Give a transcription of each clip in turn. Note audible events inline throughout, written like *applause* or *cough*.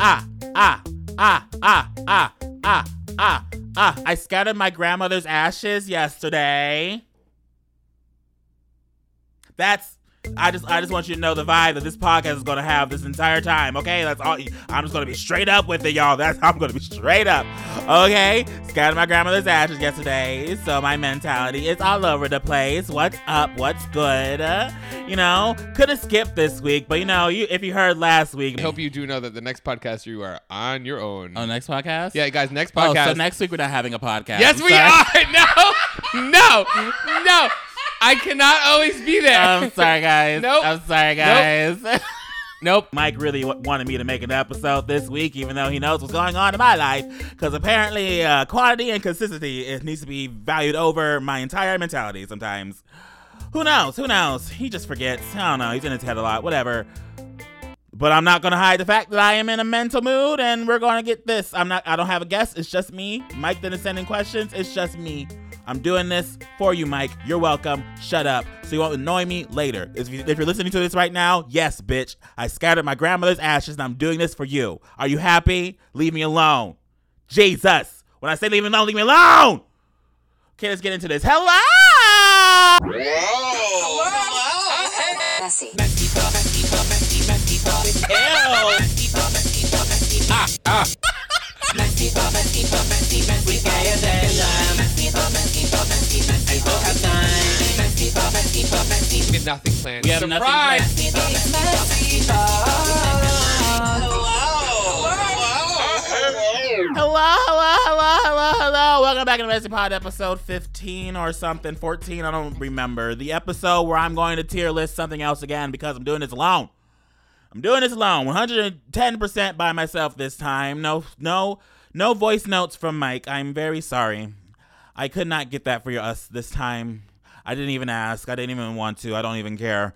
ah, ah, ah, ah, ah, ah, ah, ah. I scattered my grandmother's ashes yesterday. That's I just I just want you to know the vibe that this podcast is gonna have this entire time. Okay, that's all. I'm just gonna be straight up with it, y'all. That's I'm gonna be straight up. Okay, scattered my grandmother's ashes yesterday, so my mentality is all over the place. What's up? What's good? Uh, you know, could have skipped this week, but you know, you if you heard last week. I hope you do know that the next podcast you are on your own. Oh, next podcast. Yeah, guys, next Oh, podcast. so next week we're not having a podcast. yes, we are. *laughs* No, no, no. I cannot always be there. I'm sorry, guys. *laughs* Nope. I'm sorry, guys. Nope. *laughs* Mike really w- wanted me to make an episode this week, even though he knows what's going on in my life. Because apparently, uh, quantity and consistency it needs to be valued over my entire mentality sometimes. Who knows? Who knows? He just forgets. I don't know. He's in his head a lot. Whatever. But I'm not gonna hide the fact that I am in a mental mood, and we're gonna get this. I'm not. I don't have a guest. It's just me. Mike didn't send in questions. It's just me. I'm doing this for you, Mike. You're welcome. Shut up. So you won't annoy me later. If, you, you're listening to this right now, yes, bitch. I scattered my grandmother's ashes, and I'm doing this for you. Are you happy? Leave me alone. Jesus. When I say leave me alone, leave me alone. Okay, let's get into this. Hello. Messy. We have nothing planned. We have nothing Surprise! Hello, hello, hello, hello, hello. Welcome back to Messy Pod episode 15 or something, 14, I don't remember. The episode where I'm going to tier list something else again because I'm doing this alone. I'm doing this alone, 110% by myself this time. No, no, no voice notes from Mike. I'm very sorry. I could not get that for us this time. I didn't even ask. I didn't even want to. I don't even care.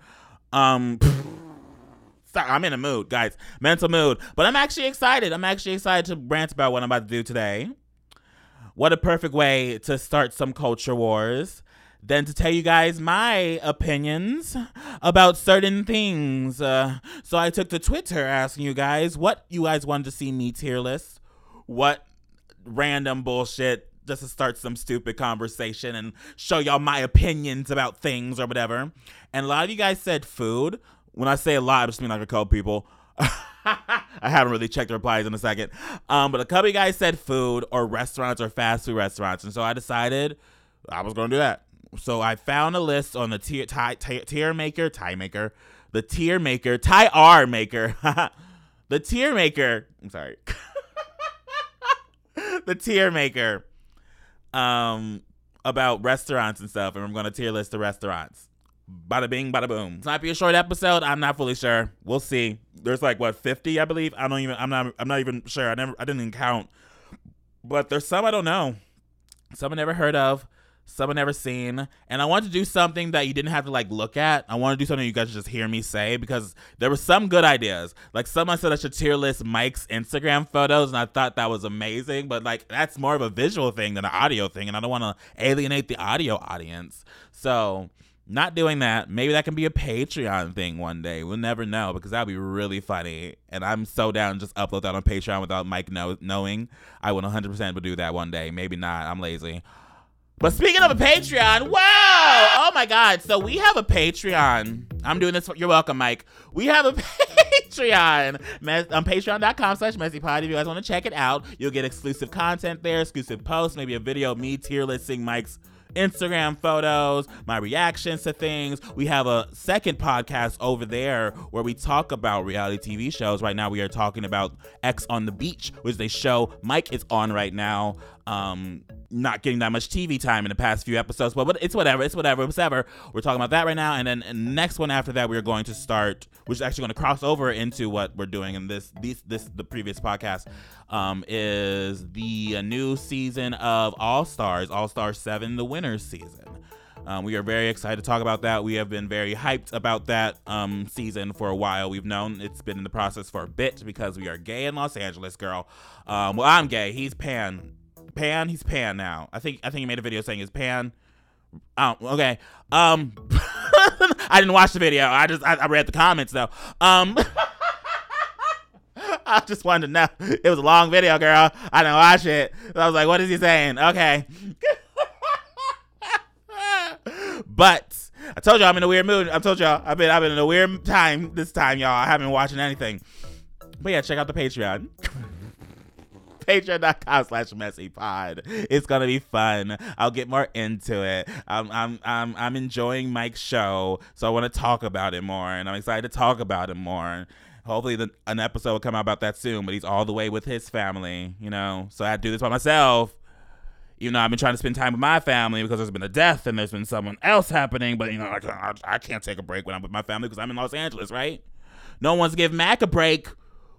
Um, *sighs* sorry, I'm in a mood, guys. Mental mood. But I'm actually excited. I'm actually excited to rant about what I'm about to do today. What a perfect way to start some culture wars than to tell you guys my opinions about certain things. Uh, so I took to Twitter asking you guys what you guys wanted to see me tier list. What random bullshit just to start some stupid conversation and show y'all my opinions about things or whatever. And a lot of you guys said food. When I say a lot, I just mean like a couple people. *laughs* I haven't really checked the replies in a second. Um, but a couple guys said food or restaurants or fast food restaurants. And so I decided I was going to do that. So I found a list on the tier, tie, tie, tier maker, tie maker, the tier maker, tie R maker, *laughs* the tier maker. I'm sorry. *laughs* the tier maker um about restaurants and stuff, and I'm gonna tier list the restaurants. Bada bing, bada boom. This might be a short episode. I'm not fully sure. We'll see. There's like what 50, I believe. I don't even. I'm not. I'm not even sure. I never. I didn't even count. But there's some I don't know. Some I never heard of. Some I never seen. And I wanted to do something that you didn't have to like look at. I want to do something you guys just hear me say because there were some good ideas. Like someone said I should tier list Mike's Instagram photos, and I thought that was amazing. But like that's more of a visual thing than an audio thing, and I don't want to alienate the audio audience. So not doing that. Maybe that can be a Patreon thing one day. We'll never know because that'd be really funny. And I'm so down just upload that on Patreon without Mike know- knowing. I would 100% would do that one day. Maybe not. I'm lazy. But speaking of a Patreon, wow! Oh my God! So we have a Patreon. I'm doing this. For, you're welcome, Mike. We have a *laughs* Patreon. On Patreon.com/slash MessyPod. If you guys want to check it out, you'll get exclusive content there, exclusive posts, maybe a video of me tier listing Mike's Instagram photos, my reactions to things. We have a second podcast over there where we talk about reality TV shows. Right now, we are talking about Ex on the Beach, which they show Mike is on right now. Um, not getting that much TV time in the past few episodes, but, but it's whatever. It's whatever. It's whatever. We're talking about that right now, and then next one after that, we're going to start, which is actually going to cross over into what we're doing in this these this the previous podcast. Um, is the new season of All Stars, All Stars Seven, the winners season. Um, we are very excited to talk about that. We have been very hyped about that um, season for a while. We've known it's been in the process for a bit because we are gay in Los Angeles, girl. Um, well, I'm gay. He's pan. Pan. He's pan now. I think. I think he made a video saying he's pan. Oh, okay. Um, *laughs* I didn't watch the video. I just I, I read the comments though. Um, *laughs* I just wanted to know. It was a long video, girl. I didn't watch it. I was like, what is he saying? Okay. *laughs* but I told y'all I'm in a weird mood. I told y'all I've been I've been in a weird time this time, y'all. I haven't been watching anything. But yeah, check out the Patreon. Patreon.com slash messy pod. It's gonna be fun. I'll get more into it. I'm I'm I'm I'm enjoying Mike's show, so I want to talk about it more, and I'm excited to talk about it more. Hopefully, the, an episode will come out about that soon. But he's all the way with his family, you know. So I had to do this by myself. Even though I've been trying to spend time with my family because there's been a death and there's been someone else happening, but you know, I, I can't take a break when I'm with my family because I'm in Los Angeles, right? No one's give Mac a break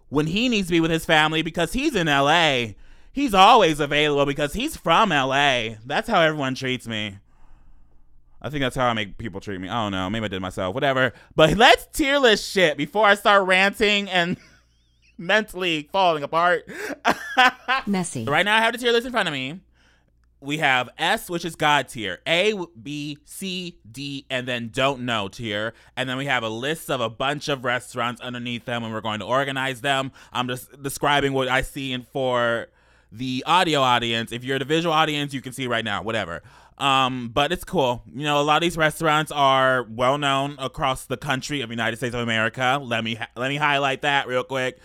when he needs to be with his family because he's in LA. He's always available because he's from LA. That's how everyone treats me. I think that's how I make people treat me. I don't know. Maybe I did myself. Whatever. But let's tier list shit before I start ranting and *laughs* mentally falling apart. *laughs* Messy. right now, I have the tier list in front of me. We have S, which is God tier, A, B, C, D, and then don't know tier. And then we have a list of a bunch of restaurants underneath them, and we're going to organize them. I'm just describing what I see in for the audio audience. If you're the visual audience, you can see right now, whatever. Um, but it's cool. You know, a lot of these restaurants are well known across the country of United States of America. Let me let me highlight that real quick.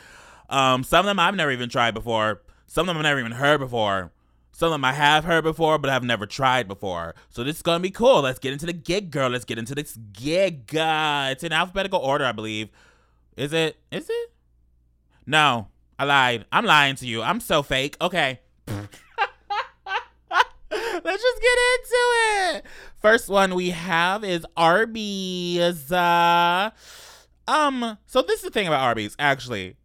Um, some of them I've never even tried before. Some of them I've never even heard before. Some of them I have heard before, but I've never tried before. So this is gonna be cool. Let's get into the gig, girl. Let's get into this gig. Uh, it's in alphabetical order, I believe. Is it? Is it? No, I lied. I'm lying to you. I'm so fake. Okay. *laughs* Let's just get into it. First one we have is Arby's. Uh, um, so this is the thing about Arby's, actually.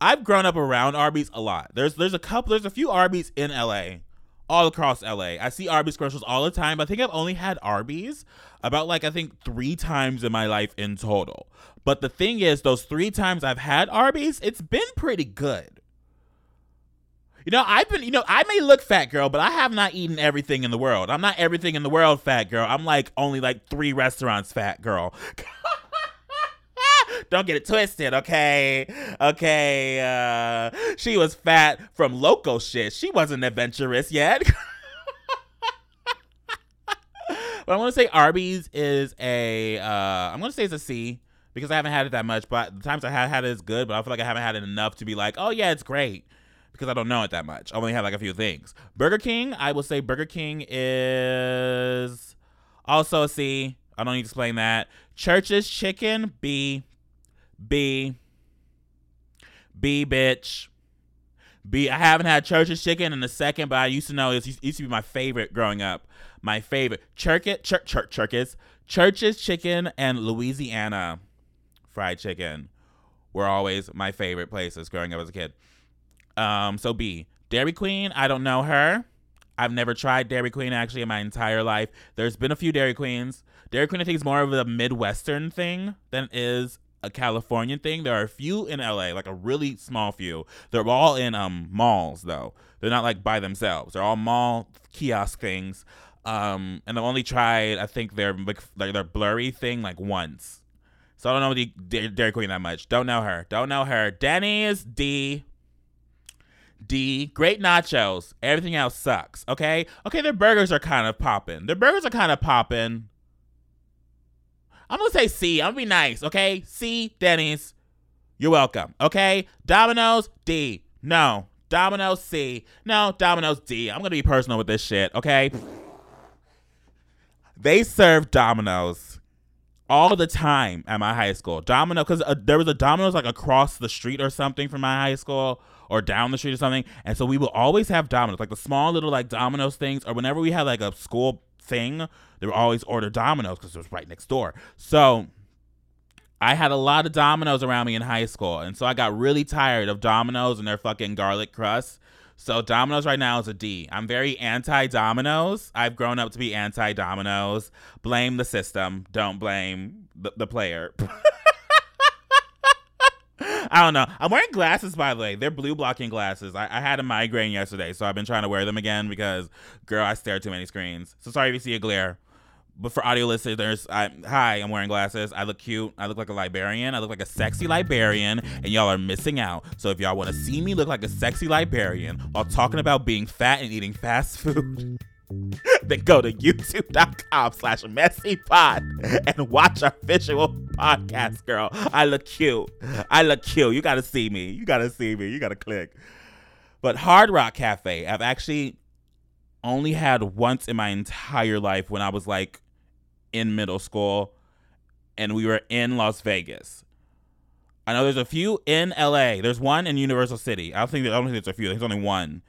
I've grown up around Arby's a lot. There's there's a couple there's a few Arby's in LA. All across LA. I see Arby's commercials all the time. I think I've only had Arby's about like I think 3 times in my life in total. But the thing is those 3 times I've had Arby's, it's been pretty good. You know, I've been, you know, I may look fat girl, but I have not eaten everything in the world. I'm not everything in the world fat girl. I'm like only like three restaurants fat girl. *laughs* Don't get it twisted, okay? Okay, uh, she was fat from local shit. She wasn't adventurous yet. *laughs* but I want to say Arby's is a, uh, I'm going to say it's a C because I haven't had it that much, but the times I have had it is good, but I feel like I haven't had it enough to be like, oh yeah, it's great because I don't know it that much. I only have like a few things. Burger King, I will say Burger King is also a C. I don't need to explain that. Church's Chicken, B. B. B, bitch. B. I haven't had Church's Chicken in a second, but I used to know it used to be my favorite growing up. My favorite. Church, church, church, churches. Church's Chicken and Louisiana Fried Chicken were always my favorite places growing up as a kid. Um, so B. Dairy Queen, I don't know her. I've never tried Dairy Queen actually in my entire life. There's been a few Dairy Queens. Dairy Queen, I think, is more of a Midwestern thing than is a Californian thing. There are a few in LA, like a really small few. They're all in um malls though. They're not like by themselves. They're all mall kiosk things. Um, and I've only tried, I think their like their blurry thing like once. So I don't know the Dairy Queen that much. Don't know her. Don't know her. Denny's D. D. Great nachos. Everything else sucks. Okay. Okay. Their burgers are kind of popping. Their burgers are kind of popping. I'm gonna say C. I'm gonna be nice. Okay. C. Denny's. You're welcome. Okay. Domino's D. No. Domino's C. No. Domino's D. I'm gonna be personal with this shit. Okay. They serve Domino's all the time at my high school. Domino, because uh, there was a Domino's like across the street or something from my high school or down the street or something. And so we will always have Domino's, like the small little like Domino's things, or whenever we had like a school thing, they would always order Domino's because it was right next door. So I had a lot of Domino's around me in high school. And so I got really tired of Domino's and their fucking garlic crust. So Domino's right now is a D. I'm very anti Domino's. I've grown up to be anti Domino's. Blame the system. Don't blame the, the player. *laughs* *laughs* I don't know. I'm wearing glasses, by the way. They're blue blocking glasses. I, I, had a migraine yesterday, so I've been trying to wear them again because, girl, I stare at too many screens. So sorry if you see a glare. but for audio listeners, I hi, I'm wearing glasses. I look cute. I look like a librarian. I look like a sexy librarian, and y'all are missing out. So if y'all want to see me look like a sexy librarian while talking about being fat and eating fast food. *laughs* then go to youtube.com slash messypod and watch our visual podcast, girl. I look cute. I look cute. You gotta see me. You gotta see me. You gotta click. But Hard Rock Cafe, I've actually only had once in my entire life when I was like in middle school and we were in Las Vegas. I know there's a few in LA. There's one in Universal City. I don't think I don't think there's a few. There's only one.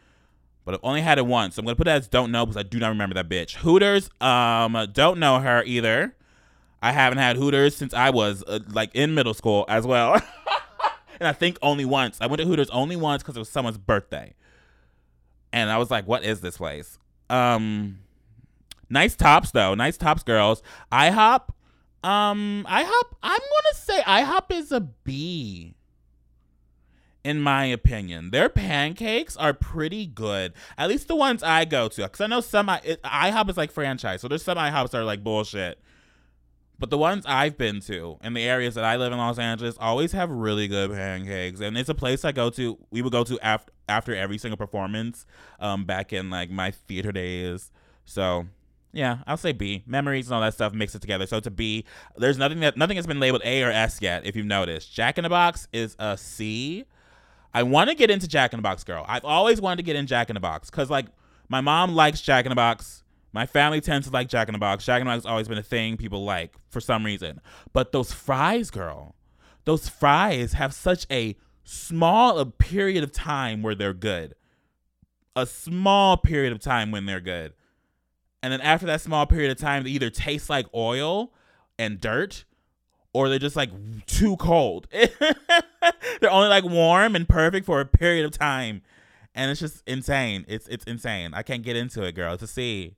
But I've only had it once. So I'm gonna put that as don't know because I do not remember that bitch. Hooters, um, don't know her either. I haven't had Hooters since I was uh, like in middle school as well. *laughs* and I think only once. I went to Hooters only once because it was someone's birthday. And I was like, what is this place? Um nice tops though. Nice tops girls. IHOP. Um IHOP, I'm gonna say IHOP is a B. In my opinion, their pancakes are pretty good. At least the ones I go to, because I know some I, it, IHOP is like franchise, so there's some IHOPs that are like bullshit. But the ones I've been to in the areas that I live in Los Angeles always have really good pancakes, and it's a place I go to. We would go to after after every single performance, um, back in like my theater days. So yeah, I'll say B. Memories and all that stuff mix it together. So it's a B. There's nothing that nothing has been labeled A or S yet. If you've noticed, Jack in the Box is a C. I want to get into Jack in the Box, girl. I've always wanted to get in Jack in the Box because like my mom likes Jack in the Box. My family tends to like Jack in the Box. Jack in the Box has always been a thing people like for some reason. But those fries, girl, those fries have such a small a period of time where they're good. A small period of time when they're good. And then after that small period of time, they either taste like oil and dirt or they're just like too cold. *laughs* they're only like warm and perfect for a period of time. And it's just insane. It's it's insane. I can't get into it, girl. To see.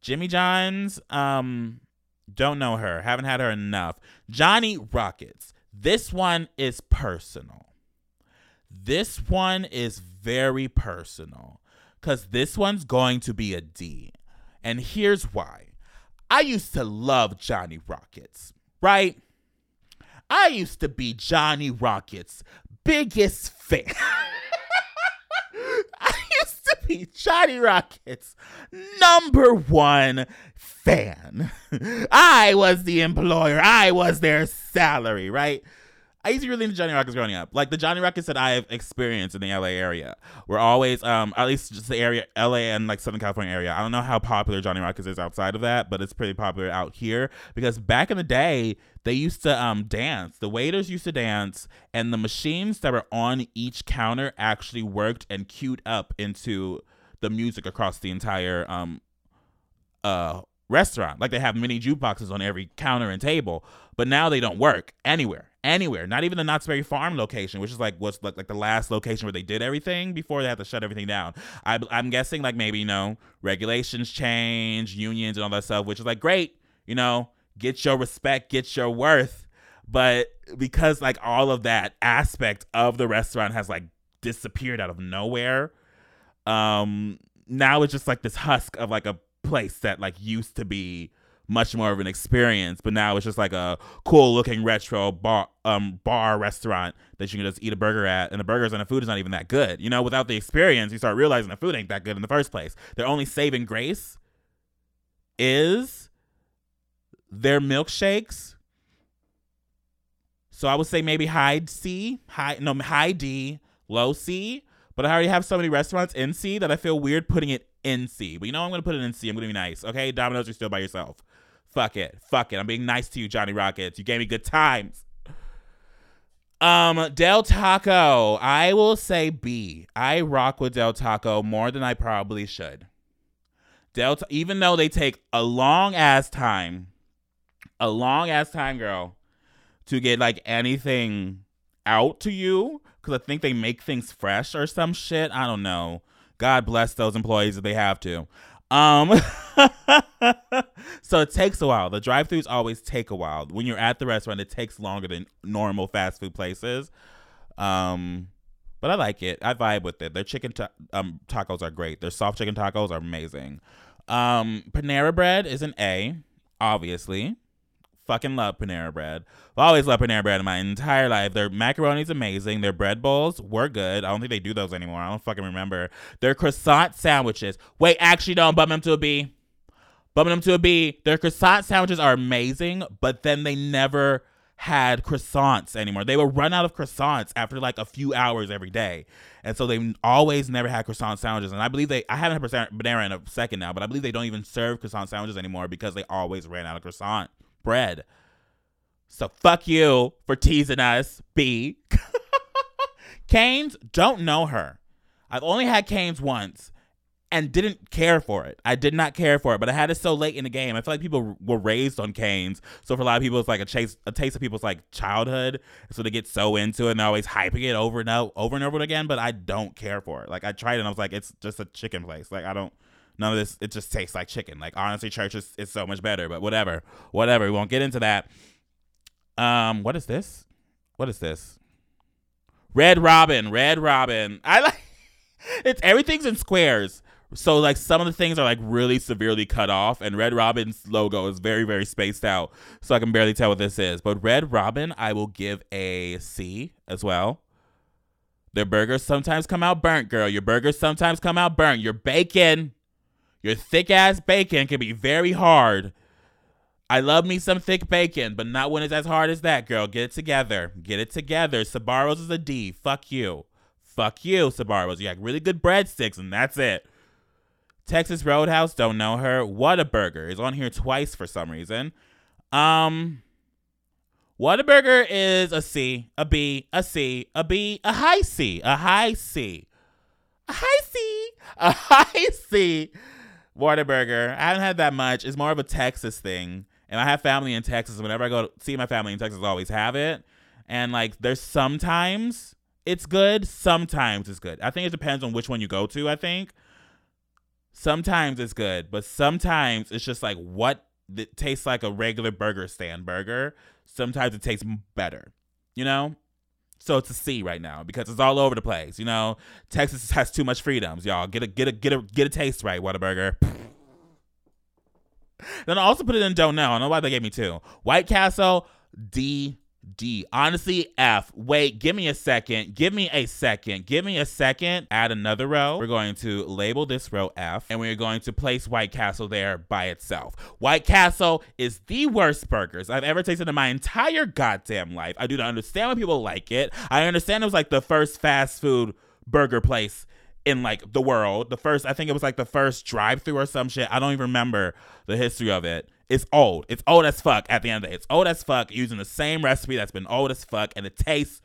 Jimmy John's, um, don't know her. Haven't had her enough. Johnny Rockets. This one is personal. This one is very personal. Cause this one's going to be a D. And here's why. I used to love Johnny Rockets, right? I used to be Johnny Rockets' biggest fan. *laughs* I used to be Johnny Rockets' number one fan. *laughs* I was the employer, I was their salary, right? I used to really into Johnny Rockets growing up. Like the Johnny Rockets that I have experienced in the LA area were always, um, at least just the area, LA and like Southern California area. I don't know how popular Johnny Rockets is outside of that, but it's pretty popular out here because back in the day, they used to um dance. The waiters used to dance, and the machines that were on each counter actually worked and queued up into the music across the entire um uh restaurant. Like they have mini jukeboxes on every counter and table, but now they don't work anywhere anywhere, not even the Knott's Berry Farm location, which is like what's like, like the last location where they did everything before they had to shut everything down. I, I'm guessing like maybe you know regulations change, unions and all that stuff, which is like great, you know, get your respect, get your worth, but because like all of that aspect of the restaurant has like disappeared out of nowhere, um, now it's just like this husk of like a place that like used to be much more of an experience. But now it's just like a cool looking retro bar um bar restaurant that you can just eat a burger at, and the burgers and the food is not even that good. You know, without the experience, you start realizing the food ain't that good in the first place. Their only saving grace is their milkshakes. So I would say maybe high C, high no high D, low C. But I already have so many restaurants in C that I feel weird putting it in C. But you know I'm gonna put it in C. I'm gonna be nice. Okay, Domino's, you're still by yourself. Fuck it. Fuck it. I'm being nice to you, Johnny Rockets. You gave me good times. Um, Del Taco. I will say B. I rock with Del Taco more than I probably should. Del, even though they take a long ass time, a long ass time, girl, to get like anything out to you, because I think they make things fresh or some shit. I don't know. God bless those employees if they have to. Um, *laughs* so it takes a while. The drive-throughs always take a while. When you're at the restaurant, it takes longer than normal fast food places. Um, but I like it. I vibe with it. Their chicken ta- um, tacos are great. Their soft chicken tacos are amazing. Um, Panera Bread is an A. obviously. Fucking love Panera Bread. I've always loved Panera Bread in my entire life. Their macaroni's amazing. Their bread bowls were good. I don't think they do those anymore. I don't fucking remember. Their croissant sandwiches. Wait, actually, don't bump them to a B. Bumping them to a B. Their croissant sandwiches are amazing, but then they never had croissants anymore. They would run out of croissants after like a few hours every day. And so they always never had croissant sandwiches. And I believe they, I haven't had Panera in a second now, but I believe they don't even serve croissant sandwiches anymore because they always ran out of croissant bread. So fuck you for teasing us, B. *laughs* Cane's, don't know her. I've only had Cane's once and didn't care for it. I did not care for it, but I had it so late in the game. I feel like people were raised on Cane's, so for a lot of people, it's like a chase, a taste of people's like childhood. So they get so into it and they're always hyping it over and over, over and over again. But I don't care for it. Like I tried it and I was like, it's just a chicken place. Like I don't. None of this. It just tastes like chicken. Like honestly, church is, is so much better. But whatever, whatever. We won't get into that. Um, what is this? What is this? Red Robin, Red Robin. I like *laughs* it's everything's in squares. So like some of the things are like really severely cut off, and Red Robin's logo is very very spaced out, so I can barely tell what this is. But Red Robin, I will give a C as well. Their burgers sometimes come out burnt, girl. Your burgers sometimes come out burnt. Your bacon, your thick ass bacon can be very hard. I love me some thick bacon, but not when it's as hard as that, girl. Get it together. Get it together. Sbarro's is a D. Fuck you. Fuck you, Sbarro's. You got really good breadsticks, and that's it. Texas Roadhouse, don't know her. Whataburger is on here twice for some reason. Um, Whataburger is a C, a B, a C, a B, a high C, a high C, a high C, a *laughs* high C. Whataburger. I haven't had that much. It's more of a Texas thing, and I have family in Texas. Whenever I go to see my family in Texas, I always have it. And like, there's sometimes it's good, sometimes it's good. I think it depends on which one you go to. I think Sometimes it's good, but sometimes it's just like what it tastes like a regular burger stand burger. Sometimes it tastes better, you know? So it's a C right now because it's all over the place. You know, Texas has too much freedoms, y'all. Get a get a get a get a taste right, Whataburger. then I also put it in don't know. I don't know why they gave me two. White Castle, D D. Honestly, F. Wait, give me a second. Give me a second. Give me a second. Add another row. We're going to label this row F and we're going to place White Castle there by itself. White Castle is the worst burgers I've ever tasted in my entire goddamn life. I do not understand why people like it. I understand it was like the first fast food burger place in like the world. The first, I think it was like the first drive through or some shit. I don't even remember the history of it. It's old. It's old as fuck at the end of the day. It's old as fuck using the same recipe that's been old as fuck and it tastes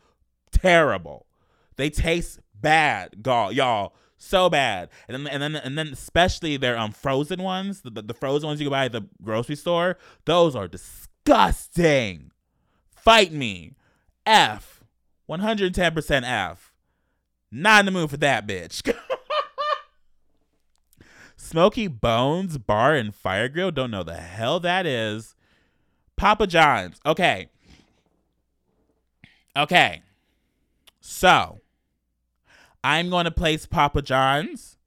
terrible. They taste bad, y'all. So bad. And then and then and then especially their um frozen ones, the, the frozen ones you can buy at the grocery store, those are disgusting. Fight me. F. 110% F. Not in the mood for that bitch. *laughs* Smokey Bones Bar and Fire Grill. Don't know the hell that is. Papa John's. Okay. Okay. So, I'm going to place Papa John's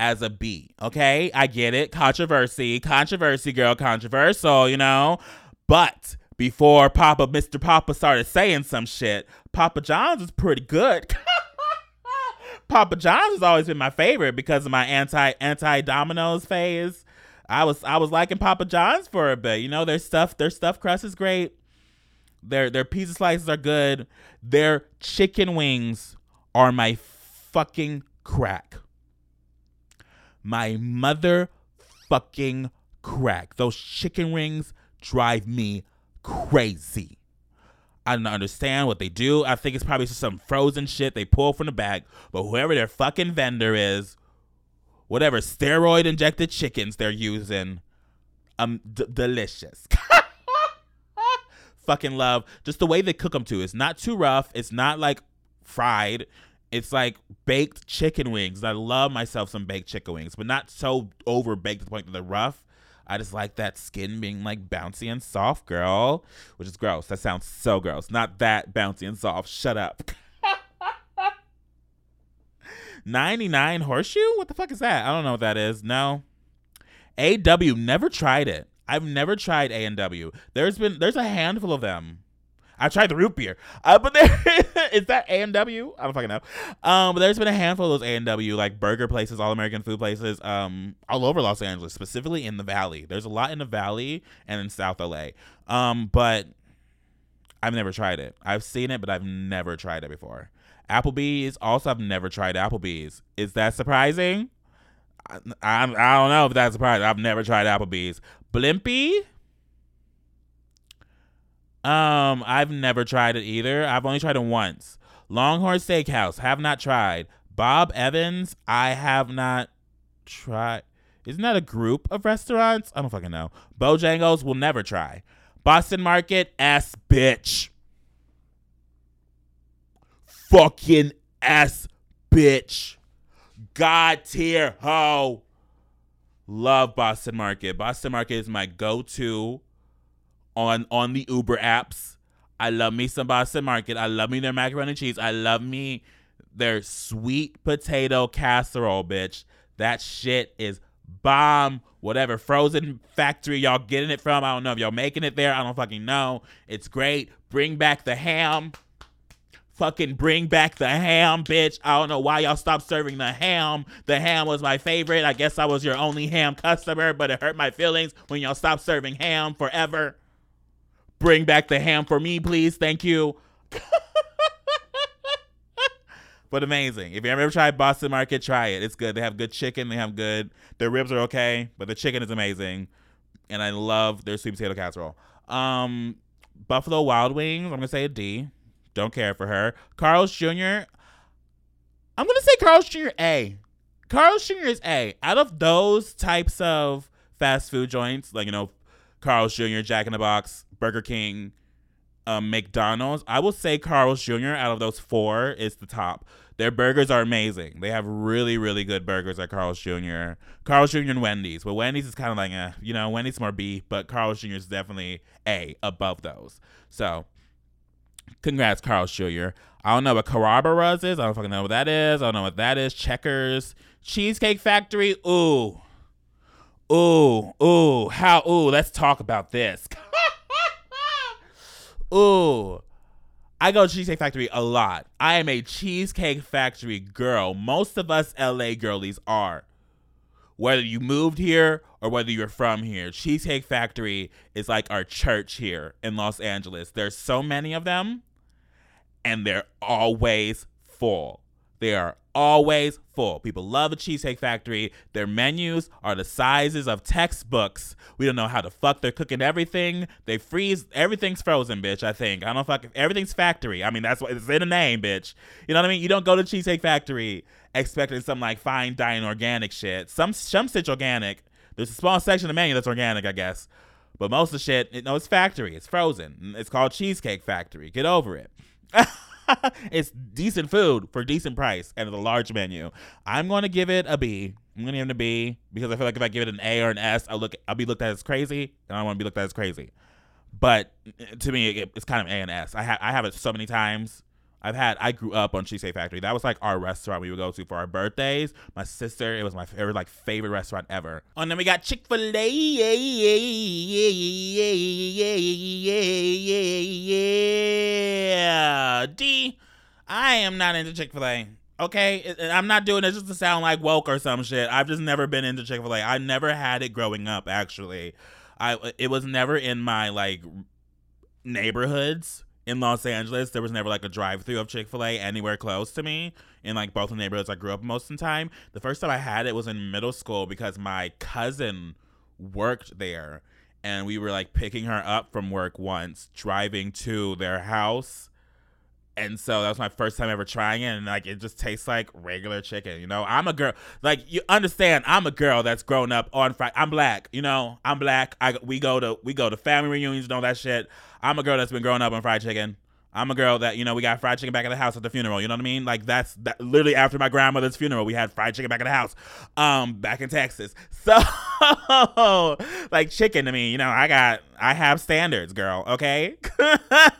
as a B. Okay? I get it. Controversy. Controversy, girl. Controversial, you know? But before Papa, Mr. Papa started saying some shit, Papa John's is pretty good. *laughs* Papa John's has always been my favorite because of my anti anti Domino's phase. I was I was liking Papa John's for a bit. You know, their stuff their stuffed crust is great. Their their pizza slices are good. Their chicken wings are my fucking crack. My mother fucking crack. Those chicken wings drive me crazy. I don't understand what they do. I think it's probably just some frozen shit they pull from the bag. But whoever their fucking vendor is, whatever steroid injected chickens they're using, um, d- delicious. *laughs* fucking love just the way they cook them too. It's not too rough. It's not like fried. It's like baked chicken wings. I love myself some baked chicken wings, but not so over baked to the point that they're rough. I just like that skin being like bouncy and soft, girl, which is gross. That sounds so gross. Not that bouncy and soft. Shut up. *laughs* 99 horseshoe? What the fuck is that? I don't know what that is. No. AW never tried it. I've never tried A and W. There's been there's a handful of them. I tried the root beer, uh, but there *laughs* is that A and W. I don't fucking know. Um, but there's been a handful of those A and W like burger places, all American food places, um, all over Los Angeles, specifically in the Valley. There's a lot in the Valley and in South LA. Um, but I've never tried it. I've seen it, but I've never tried it before. Applebee's also I've never tried Applebee's. Is that surprising? I, I, I don't know if that's surprising. I've never tried Applebee's. Blimpie? Um, I've never tried it either. I've only tried it once. Longhorn Steakhouse, have not tried. Bob Evans, I have not tried. Isn't that a group of restaurants? I don't fucking know. Bojangles will never try. Boston Market, ass bitch. Fucking ass bitch. God tier ho. Love Boston Market. Boston Market is my go-to on on the Uber apps. I love me some Boston Market. I love me their macaroni and cheese. I love me their sweet potato casserole, bitch. That shit is bomb. Whatever frozen factory y'all getting it from, I don't know if y'all making it there. I don't fucking know. It's great. Bring back the ham. Fucking bring back the ham, bitch. I don't know why y'all stopped serving the ham. The ham was my favorite. I guess I was your only ham customer, but it hurt my feelings when y'all stopped serving ham forever. Bring back the ham for me, please. Thank you. but amazing. If you ever tried Boston Market, try it. It's good. They have good chicken. They have good. Their ribs are okay, but the chicken is amazing. And I love their sweet potato casserole. Um, Buffalo Wild Wings. I'm gonna say a D. Don't care for her. Carl's Jr. I'm gonna say Carl's Jr. A. Carl's Jr. is A. Out of those types of fast food joints, like you know, Carl's Jr., Jack in the Box, Burger King, um, McDonald's, I will say Carl's Jr. out of those four is the top. Their burgers are amazing. They have really, really good burgers at Carl's Jr. Carl's Jr. and Wendy's. But Wendy's is kind of like, eh, you know, Wendy's more B, but Carl's Jr. is definitely A above those. So, congrats, Carl's Jr. I don't know what Carrabba's is. I don't fucking know what that is. I don't know what that is. Checkers. Cheesecake Factory. Ooh. Ooh. Ooh. How? Ooh. Let's talk about this. *laughs* Ooh. I go to Cheesecake Factory a lot. I am a Cheesecake Factory girl. Most of us LA girlies are. Whether you moved here or whether you're from here, Cheesecake Factory is like our church here in Los Angeles. There's so many of them, and they're always full. They are always full. People love a Cheesecake Factory. Their menus are the sizes of textbooks. We don't know how the fuck they're cooking everything. They freeze everything's frozen, bitch. I think I don't fuck everything's factory. I mean that's what it's in the name, bitch. You know what I mean? You don't go to Cheesecake Factory expecting some like fine dining organic shit. Some some shit's organic. There's a small section of the menu that's organic, I guess. But most of the shit, you know, it's factory. It's frozen. It's called Cheesecake Factory. Get over it. *laughs* *laughs* it's decent food for decent price and it's a large menu. I'm going to give it a B. I'm going to give it a B because I feel like if I give it an A or an S, I'll look I'll be looked at as crazy, and I don't want to be looked at as crazy. But eh, to me, it, it's kind of A and S. I have I have it so many times. I've had I grew up on Cheesecake Factory. That was like our restaurant we would go to for our birthdays. My sister, it was my favorite like favorite restaurant ever. Oh, and then we got Chick Fil A. D. I am not into Chick Fil A. Okay, I'm not doing it just to sound like woke or some shit. I've just never been into Chick Fil A. I never had it growing up. Actually, I it was never in my like neighborhoods in Los Angeles, there was never like a drive through of Chick fil A anywhere close to me in like both the neighborhoods I grew up most of the time. The first time I had it was in middle school because my cousin worked there and we were like picking her up from work once, driving to their house. And so that was my first time ever trying it, and like it just tastes like regular chicken. You know, I'm a girl. Like you understand, I'm a girl that's grown up on Friday. I'm black. You know, I'm black. I we go to we go to family reunions and all that shit. I'm a girl that's been growing up on fried chicken. I'm a girl that you know we got fried chicken back at the house at the funeral. You know what I mean? Like that's that, literally after my grandmother's funeral, we had fried chicken back at the house, um, back in Texas. *laughs* So like chicken to me, you know, I got I have standards, girl. Okay, *laughs* okay,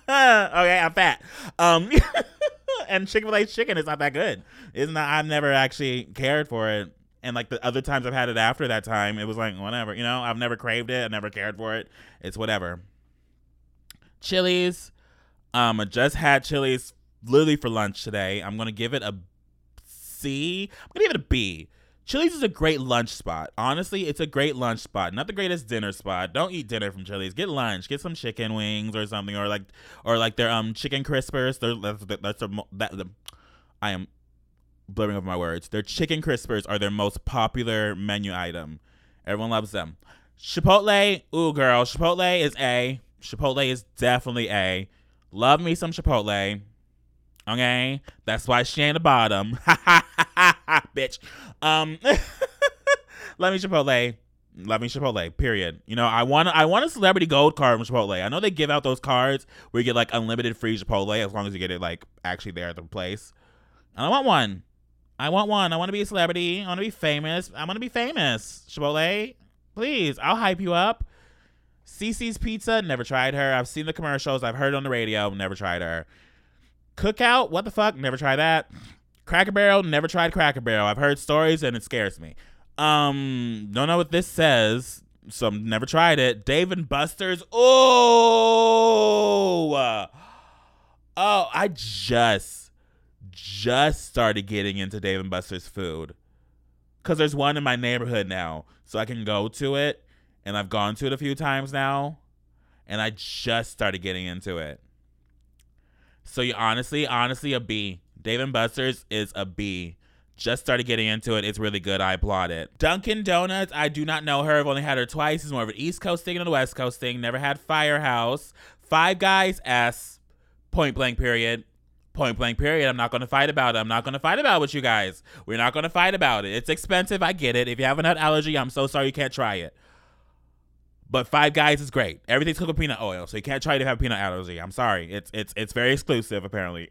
I'm fat. Um, *laughs* and Chick Fil A chicken is not that good. It's not. I've never actually cared for it. And like the other times I've had it after that time, it was like whatever. You know, I've never craved it. I never cared for it. It's whatever. Chili's. Um, I just had Chili's literally for lunch today. I'm gonna give it a C. I'm gonna give it a B. Chili's is a great lunch spot. Honestly, it's a great lunch spot. Not the greatest dinner spot. Don't eat dinner from Chili's. Get lunch. Get some chicken wings or something, or like, or like their um chicken crispers. That's that's their, that the, I am blurring over my words. Their chicken crispers are their most popular menu item. Everyone loves them. Chipotle, ooh girl, Chipotle is A. Chipotle is definitely A. Love me some Chipotle. Okay, that's why she ain't the bottom. *laughs* Bitch. Um, *laughs* love me Chipotle. Love me Chipotle. Period. You know, I want I want a celebrity gold card from Chipotle. I know they give out those cards where you get like unlimited free Chipotle as long as you get it like actually there at the place. And I want one. I want one. I want to be a celebrity. I want to be famous. I want to be famous. Chipotle, please. I'll hype you up. Cicis Pizza, never tried her. I've seen the commercials. I've heard on the radio. Never tried her. Cookout, what the fuck? Never tried that. Cracker Barrel, never tried Cracker Barrel. I've heard stories and it scares me. Um, don't know what this says, so I've never tried it. Dave and Buster's. Oh, oh, I just, just started getting into Dave and Buster's food because there's one in my neighborhood now, so I can go to it, and I've gone to it a few times now, and I just started getting into it. So you honestly, honestly, a B. Dave and Buster's is a B. Just started getting into it. It's really good. I applaud it. Dunkin' Donuts. I do not know her. I've only had her twice. It's more of an East Coast thing than a West Coast thing. Never had Firehouse. Five Guys. S. Point blank. Period. Point blank. Period. I'm not going to fight about it. I'm not going to fight about it with you guys. We're not going to fight about it. It's expensive. I get it. If you have a nut allergy, I'm so sorry you can't try it. But Five Guys is great. Everything's cooked with peanut oil, so you can't try to have peanut allergy. I'm sorry. It's it's it's very exclusive apparently.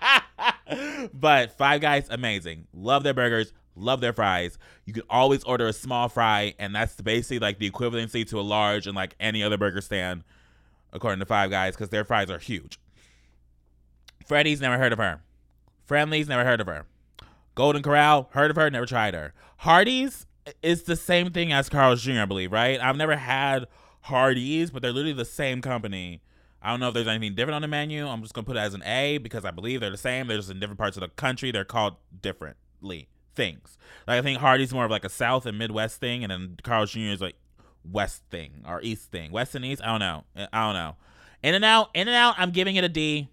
*laughs* but Five Guys amazing. Love their burgers, love their fries. You can always order a small fry and that's basically like the equivalency to a large and like any other burger stand according to Five Guys cuz their fries are huge. Freddy's never heard of her. Friendly's never heard of her. Golden Corral, heard of her, never tried her. Hardee's is the same thing as Carl's Jr., I believe, right? I've never had Hardee's, but they're literally the same company. I don't know if there's anything different on the menu. I'm just gonna put it as an A because I believe they're the same. They're just in different parts of the country. They're called differently things. Like I think Hardee's more of like a South and Midwest thing, and then Carl's Jr. is like West thing or East thing. West and East. I don't know. I don't know. In and out. In and out. I'm giving it a D.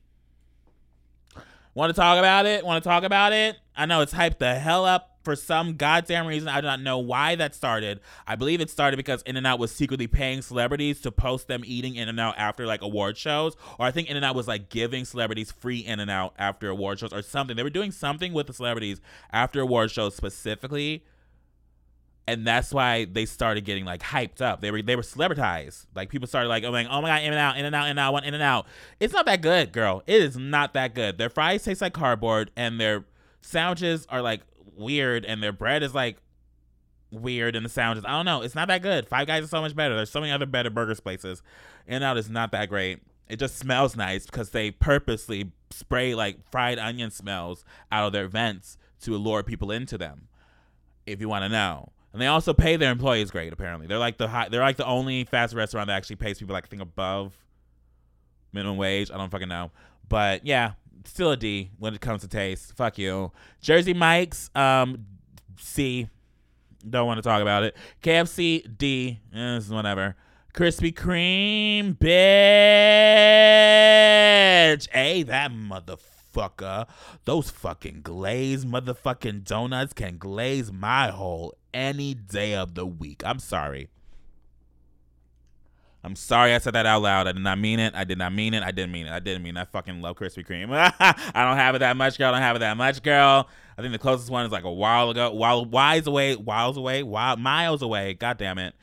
Want to talk about it? Want to talk about it? I know it's hyped the hell up for some goddamn reason. I do not know why that started. I believe it started because In and Out was secretly paying celebrities to post them eating In and Out after like award shows, or I think In and Out was like giving celebrities free In and Out after award shows or something. They were doing something with the celebrities after award shows specifically. And that's why they started getting like hyped up. They were they were celebritized. Like people started like, oh my, oh my god, In and Out, In and Out, In and Out, one In and Out. It's not that good, girl. It is not that good. Their fries taste like cardboard, and their sandwiches are like weird, and their bread is like weird, and the sandwiches. I don't know. It's not that good. Five Guys is so much better. There's so many other better burgers places. In and Out is not that great. It just smells nice because they purposely spray like fried onion smells out of their vents to lure people into them. If you want to know. And they also pay their employees great. Apparently, they're like the high, they're like the only fast restaurant that actually pays people like I think above minimum wage. I don't fucking know, but yeah, still a D when it comes to taste. Fuck you, Jersey Mike's. Um, C. Don't want to talk about it. KFC D. Eh, this is whatever. Krispy Kreme, bitch. Hey, that motherfucker. Those fucking glazed motherfucking donuts can glaze my hole any day of the week. I'm sorry. I'm sorry I said that out loud. I did not mean it. I did not mean it. I didn't mean it. I didn't mean it. I fucking love Krispy Kreme. *laughs* I don't have it that much, girl. I don't have it that much, girl. I think the closest one is like a while ago. While wise away, whiles away, while miles away. God damn it.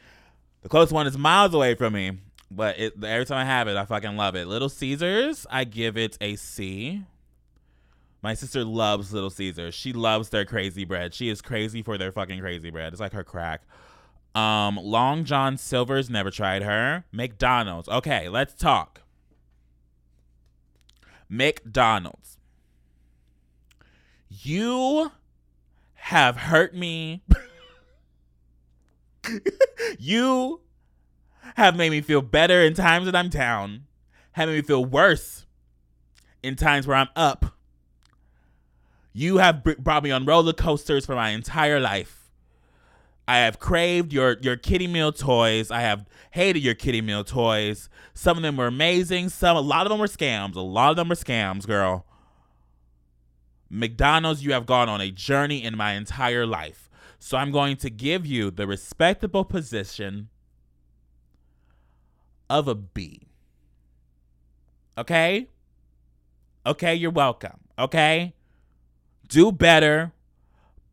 The closest one is miles away from me. But it, every time I have it, I fucking love it. Little Caesars, I give it a C. My sister loves Little Caesars. She loves their crazy bread. She is crazy for their fucking crazy bread. It's like her crack. Um, Long John Silver's never tried her. McDonald's. Okay, let's talk. McDonald's. You have hurt me. *laughs* you have made me feel better in times that I'm down, have made me feel worse in times where I'm up. You have brought me on roller coasters for my entire life. I have craved your your kitty meal toys. I have hated your kitty meal toys. Some of them were amazing. Some a lot of them were scams. A lot of them were scams, girl. McDonald's, you have gone on a journey in my entire life. So I'm going to give you the respectable position of a B. Okay? Okay, you're welcome. Okay? Do better,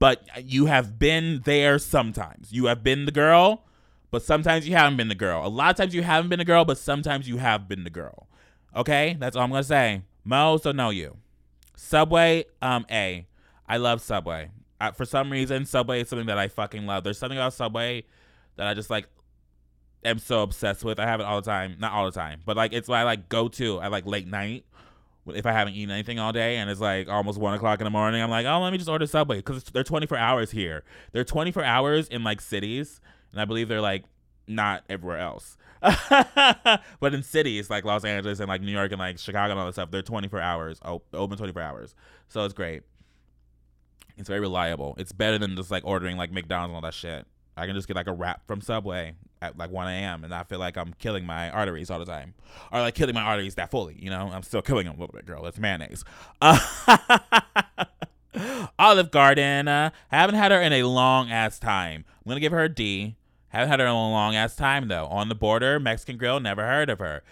but you have been there sometimes. You have been the girl, but sometimes you haven't been the girl. A lot of times you haven't been the girl, but sometimes you have been the girl. Okay? That's all I'm going to say. Mo, so know you. Subway, um, A. I love Subway. I, for some reason, Subway is something that I fucking love. There's something about Subway that I just like am so obsessed with. I have it all the time. Not all the time, but like it's I like go to at like late night if I haven't eaten anything all day and it's like almost one o'clock in the morning. I'm like, oh, let me just order Subway because they're 24 hours here. They're 24 hours in like cities, and I believe they're like not everywhere else. *laughs* but in cities like Los Angeles and like New York and like Chicago and all that stuff, they're 24 hours, oh, open 24 hours. So it's great. It's very reliable. It's better than just like ordering like McDonald's and all that shit. I can just get like a wrap from Subway at like 1 a.m. and I feel like I'm killing my arteries all the time. Or like killing my arteries that fully, you know? I'm still killing them a little bit, girl. It's mayonnaise. Uh, *laughs* Olive Garden. Uh, haven't had her in a long ass time. I'm to give her a D. Haven't had her in a long ass time though. On the border, Mexican Grill, never heard of her.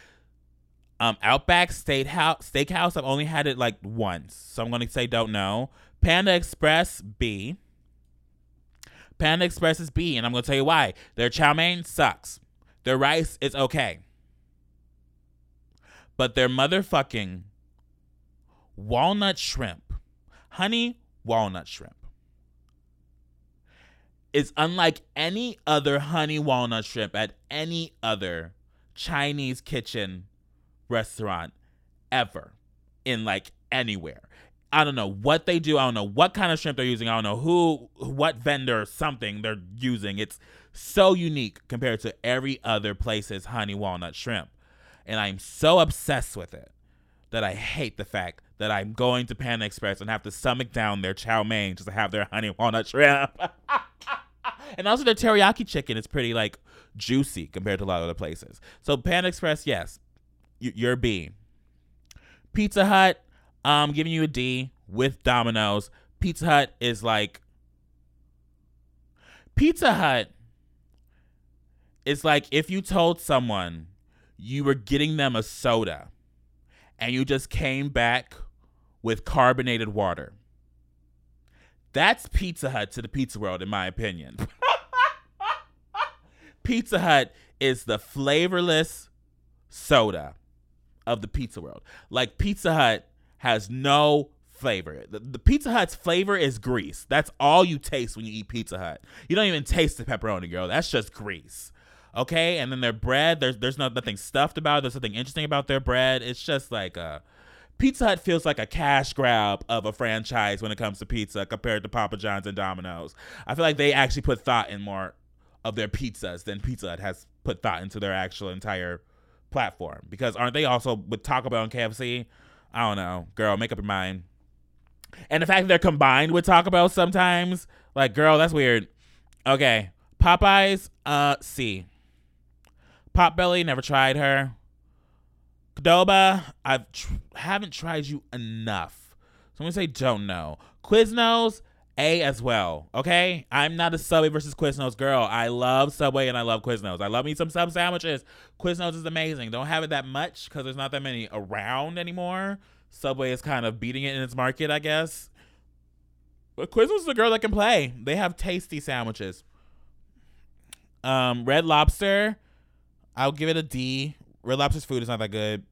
Um, Outback Steakhouse, Steakhouse, I've only had it like once, so I'm gonna say don't know. Panda Express B. Panda Express is B, and I'm gonna tell you why. Their chow mein sucks. Their rice is okay, but their motherfucking walnut shrimp, honey walnut shrimp, is unlike any other honey walnut shrimp at any other Chinese kitchen restaurant ever in like anywhere. I don't know what they do. I don't know what kind of shrimp they're using. I don't know who, what vendor, something they're using. It's so unique compared to every other place's honey walnut shrimp. And I'm so obsessed with it that I hate the fact that I'm going to Panda Express and have to stomach down their chow mein just to have their honey walnut shrimp. *laughs* and also their teriyaki chicken is pretty like juicy compared to a lot of other places. So Panda Express, yes, you're B. Pizza Hut, I'm giving you a D with Domino's. Pizza Hut is like Pizza Hut is like if you told someone you were getting them a soda and you just came back with carbonated water. That's Pizza Hut to the pizza world, in my opinion. *laughs* pizza Hut is the flavorless soda of the pizza world. Like Pizza Hut has no flavor. The, the, Pizza Hut's flavor is grease. That's all you taste when you eat Pizza Hut. You don't even taste the pepperoni, girl. That's just grease. Okay, and then their bread, there's there's not, nothing stuffed about it. There's nothing interesting about their bread. It's just like a Pizza Hut feels like a cash grab of a franchise when it comes to pizza compared to Papa John's and Domino's. I feel like they actually put thought in more of their pizzas than Pizza Hut has put thought into their actual entire platform. Because aren't they also with Taco Bell and KFC? I don't know, girl. Make up your mind. And the fact that they're combined with Taco Bell sometimes, like, girl, that's weird. Okay, Popeyes, uh, C. Potbelly, never tried her. Qdoba, I've tr- haven't tried you enough. So I'm gonna say don't know. Quiznos, A as well. Okay, I'm not a Subway versus Quiznos girl. I love Subway and I love Quiznos. I love me some sub sandwiches. Quiznos is amazing. Don't have it that much because there's not that many around anymore. Subway is kind of beating it in its market, I guess. But Quiznos is a girl that can play. They have tasty sandwiches. Um, Red Lobster, I'll give it a D. Red Lobster's food is not that good.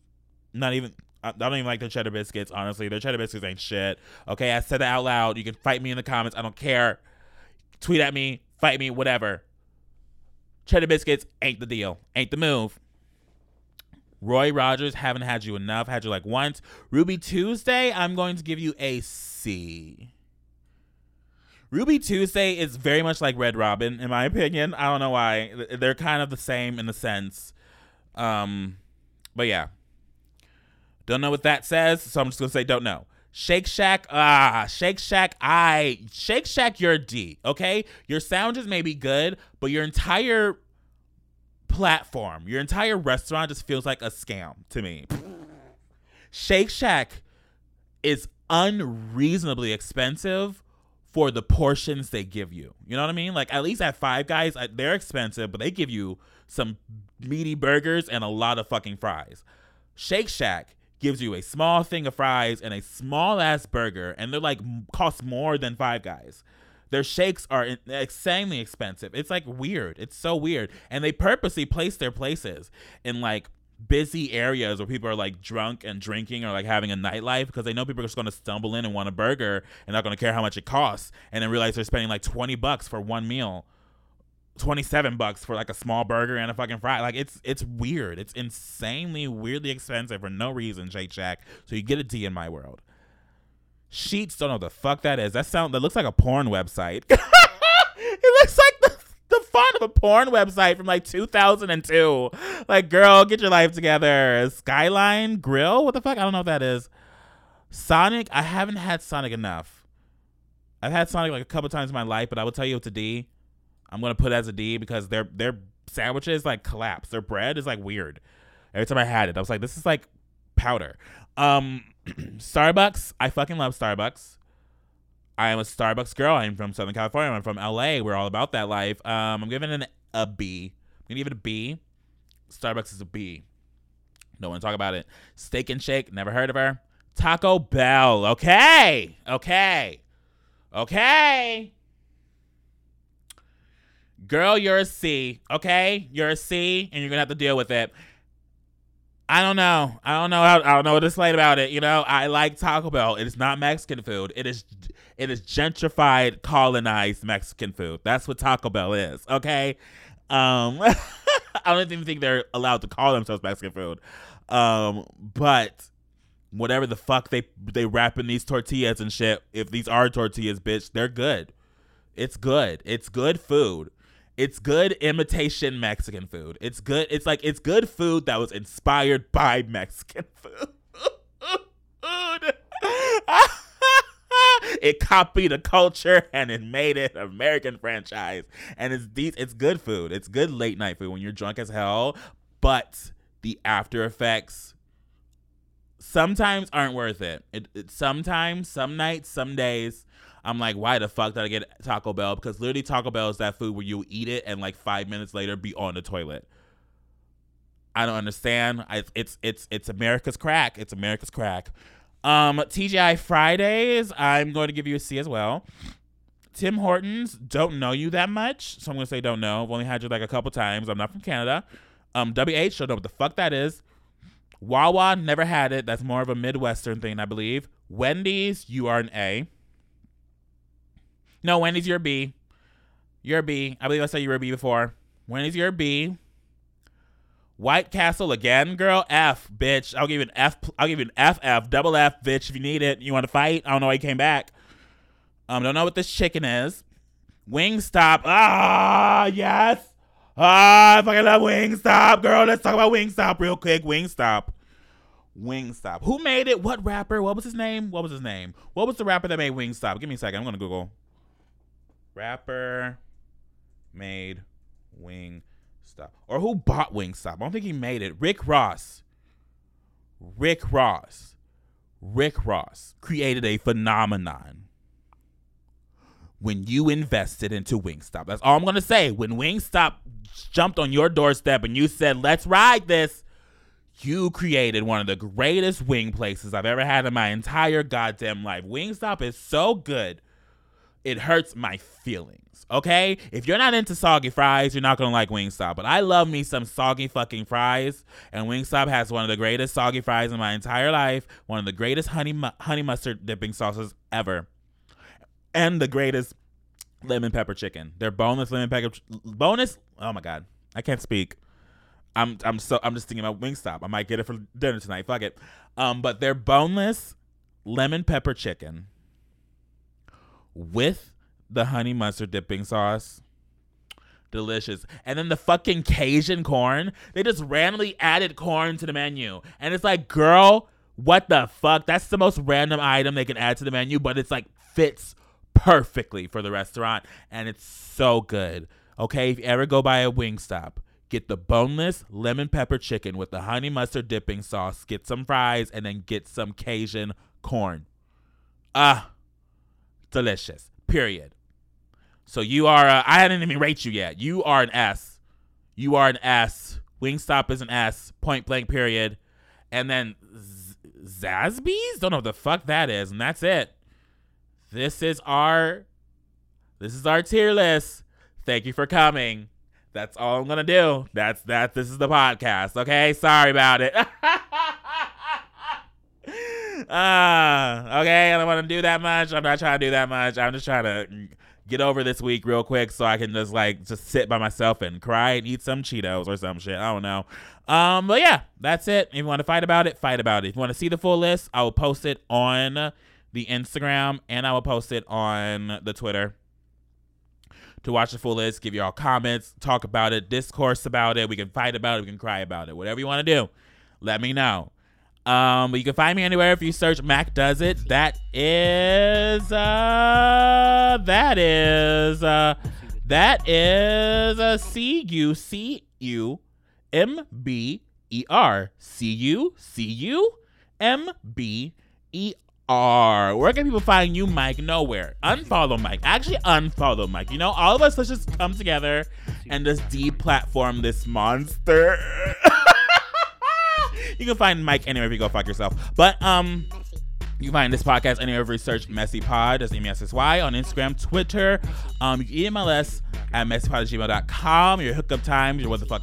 Not even. I don't even like their cheddar biscuits. Honestly, their cheddar biscuits ain't shit. Okay, I said it out loud. You can fight me in the comments. I don't care. Tweet at me, fight me, whatever. Cheddar biscuits ain't the deal. Ain't the move. Roy Rogers, haven't had you enough. Had you like once. Ruby Tuesday, I'm going to give you a C. Ruby Tuesday is very much like Red Robin, in my *laughs* opinion. I don't know why. They're kind of the same in a sense. Um, but yeah. Don't know what that says, so I'm just gonna say don't know. Shake Shack, ah, Shake Shack, I Shake Shack, you're D, okay? Your sound is maybe good, but your entire platform, your entire restaurant just feels like a scam to me. Shake Shack is unreasonably expensive for the portions they give you. You know what I mean? Like at least at Five Guys, they're expensive, but they give you some meaty burgers and a lot of fucking fries. Shake Shack gives you a small thing of fries and a small ass burger, and they're like cost more than Five Guys. Their shakes are insanely expensive. It's like weird. It's so weird, and they purposely place their places in like busy areas where people are like drunk and drinking or like having a nightlife because they know people are just going to stumble in and want a burger and not going to care how much it costs, and then realize they're spending like twenty bucks for one meal. 27 bucks for like a small burger and a fucking fry. Like it's it's weird. It's insanely weirdly expensive for no reason, Shake Shack. So you get a D in my world. Sheetz don't know what the fuck that is. That sound that looks like a porn website. *laughs* it looks like the the font of a porn website from like 2002. Like, girl, get your life together. Skyline Grill? What the fuck? I don't know what that is. Sonic? I haven't had Sonic enough. I've had Sonic like a couple times in my life, but I will tell you it's a D. I'm gonna put as a D because their their sandwiches like collapse. Their bread is like weird. Every time I had it, I was like, this is like powder. Um, *clears throat* Starbucks. I fucking love Starbucks. I am a Starbucks girl. I'm from Southern California. I'm from LA. We're all about that life. Um, I'm giving it an, a B. I'm gonna give it a B. Starbucks is a B. Don't want to talk about it. Steak and Shake. Never heard of her. Taco Bell. Okay. Okay. Okay. Girl, you're a C, okay? You're a C, and you're gonna have to deal with it. I don't know. I don't know. I don't know what to say about it. You know, I like Taco Bell. It is not Mexican food. It is, it is gentrified, colonized Mexican food. That's what Taco Bell is. Okay. Um, *laughs* I don't even think they're allowed to call themselves Mexican food. Um, but whatever the fuck they they wrap in these tortillas and shit. If these are tortillas, bitch, they're good. It's good. It's good food. It's good imitation Mexican food. It's good. It's like it's good food that was inspired by Mexican food. *laughs* it copied a culture and it made it an American franchise. And it's these it's good food. It's good late night food when you're drunk as hell, but the after effects sometimes aren't worth it. It, it sometimes, some nights, some days, I'm like, why the fuck did I get Taco Bell? Because literally Taco Bell is that food where you eat it and like five minutes later be on the toilet. I don't understand. I, it's it's it's America's crack. It's America's crack. Um, TGI Fridays, I'm going to give you a C as well. Tim Hortons, don't know you that much, so I'm gonna say don't know. I've only had you like a couple times. I'm not from Canada. Um, WH, don't know what the fuck that is. Wawa, never had it. That's more of a Midwestern thing, I believe. Wendy's, you are an A. No, Wendy's, your B. Your B. I believe I said you were a B before. Wendy's, your B. White Castle again, girl. F, bitch. I'll give you an F. I'll give you an F, F, double F, bitch. If you need it, you want to fight. I don't know why you came back. Um, don't know what this chicken is. Wingstop. Ah, yes. Ah, I fucking love Wingstop, girl. Let's talk about Wingstop real quick. Wingstop. Wingstop. Who made it? What rapper? What was his name? What was his name? What was the rapper that made Wingstop? Give me a second. I'm gonna Google. Rapper made Wingstop. Or who bought Wingstop? I don't think he made it. Rick Ross. Rick Ross. Rick Ross created a phenomenon when you invested into Wingstop. That's all I'm gonna say. When Wingstop jumped on your doorstep and you said, "Let's ride this," you created one of the greatest wing places I've ever had in my entire goddamn life. Wingstop is so good, it hurts my feelings. Okay, if you're not into soggy fries, you're not gonna like Wingstop. But I love me some soggy fucking fries, and Wingstop has one of the greatest soggy fries in my entire life. One of the greatest honey mu- honey mustard dipping sauces ever and the greatest lemon pepper chicken. Their boneless lemon pepper bonus. Oh my god, I can't speak. I'm I'm so I'm just thinking about Wingstop. I might get it for dinner tonight. Fuck it. Um, but their boneless lemon pepper chicken with the honey mustard dipping sauce. Delicious. And then the fucking Cajun corn. They just randomly added corn to the menu. And it's like, girl, what the fuck? That's the most random item they can add to the menu, but it's like fits perfectly for the restaurant. And it's so good. Okay, if you ever go by a Wingstop, get the boneless lemon pepper chicken with the honey mustard dipping sauce, get some fries, and then get some Cajun corn. Ah, delicious. Period. So you are. Uh, I hadn't even rate you yet. You are an S. You are an S. Wingstop is an S. Point blank. Period. And then Z- Zaxby's. Don't know what the fuck that is. And that's it. This is our. This is our tier list. Thank you for coming. That's all I'm gonna do. That's that. This is the podcast. Okay. Sorry about it. *laughs* Ah, okay. I don't want to do that much. I'm not trying to do that much. I'm just trying to get over this week real quick so I can just like just sit by myself and cry and eat some Cheetos or some shit. I don't know. Um, but yeah, that's it. If you want to fight about it, fight about it. If you want to see the full list, I will post it on the Instagram and I will post it on the Twitter. To watch the full list, give you all comments, talk about it, discourse about it. We can fight about it, we can cry about it. Whatever you want to do, let me know. Um, but you can find me anywhere if you search Mac Does It. That is uh that is uh that is a C U C U M B E R. C U C U M B E R. Where can people find you, Mike? Nowhere. Unfollow Mike. Actually, unfollow Mike. You know, all of us, let's just come together and just deplatform this monster. *laughs* you can find Mike anywhere if you go fuck yourself. But, um,. You find this podcast anywhere if you search Messy Pod, that's M-E-S-S-Y, on Instagram, Twitter. Um, you can email us at messypod at gmail.com. Your hookup times, your what the fuck,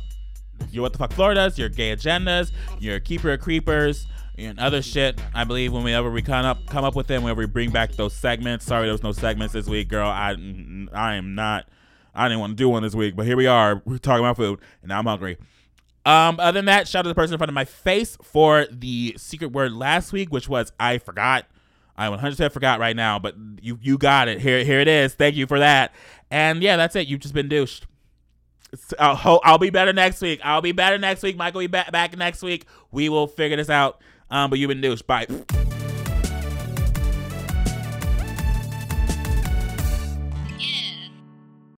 your what the fuck Floridas, your gay agendas, your keeper of creepers, and other shit. I believe whenever we come up come up with them, whenever we bring back those segments. Sorry, there was no segments this week, girl. I I am not. I didn't want to do one this week, but here we are. We're talking about food, and now I'm hungry. Um, other than that, shout out to the person in front of my face for the secret word last week, which was I forgot. I 100% forgot right now, but you you got it. Here here it is. Thank you for that. And yeah, that's it. You've just been douched. I'll, ho- I'll be better next week. I'll be better next week. Michael will be back back next week. We will figure this out. Um, but you've been douched. Bye.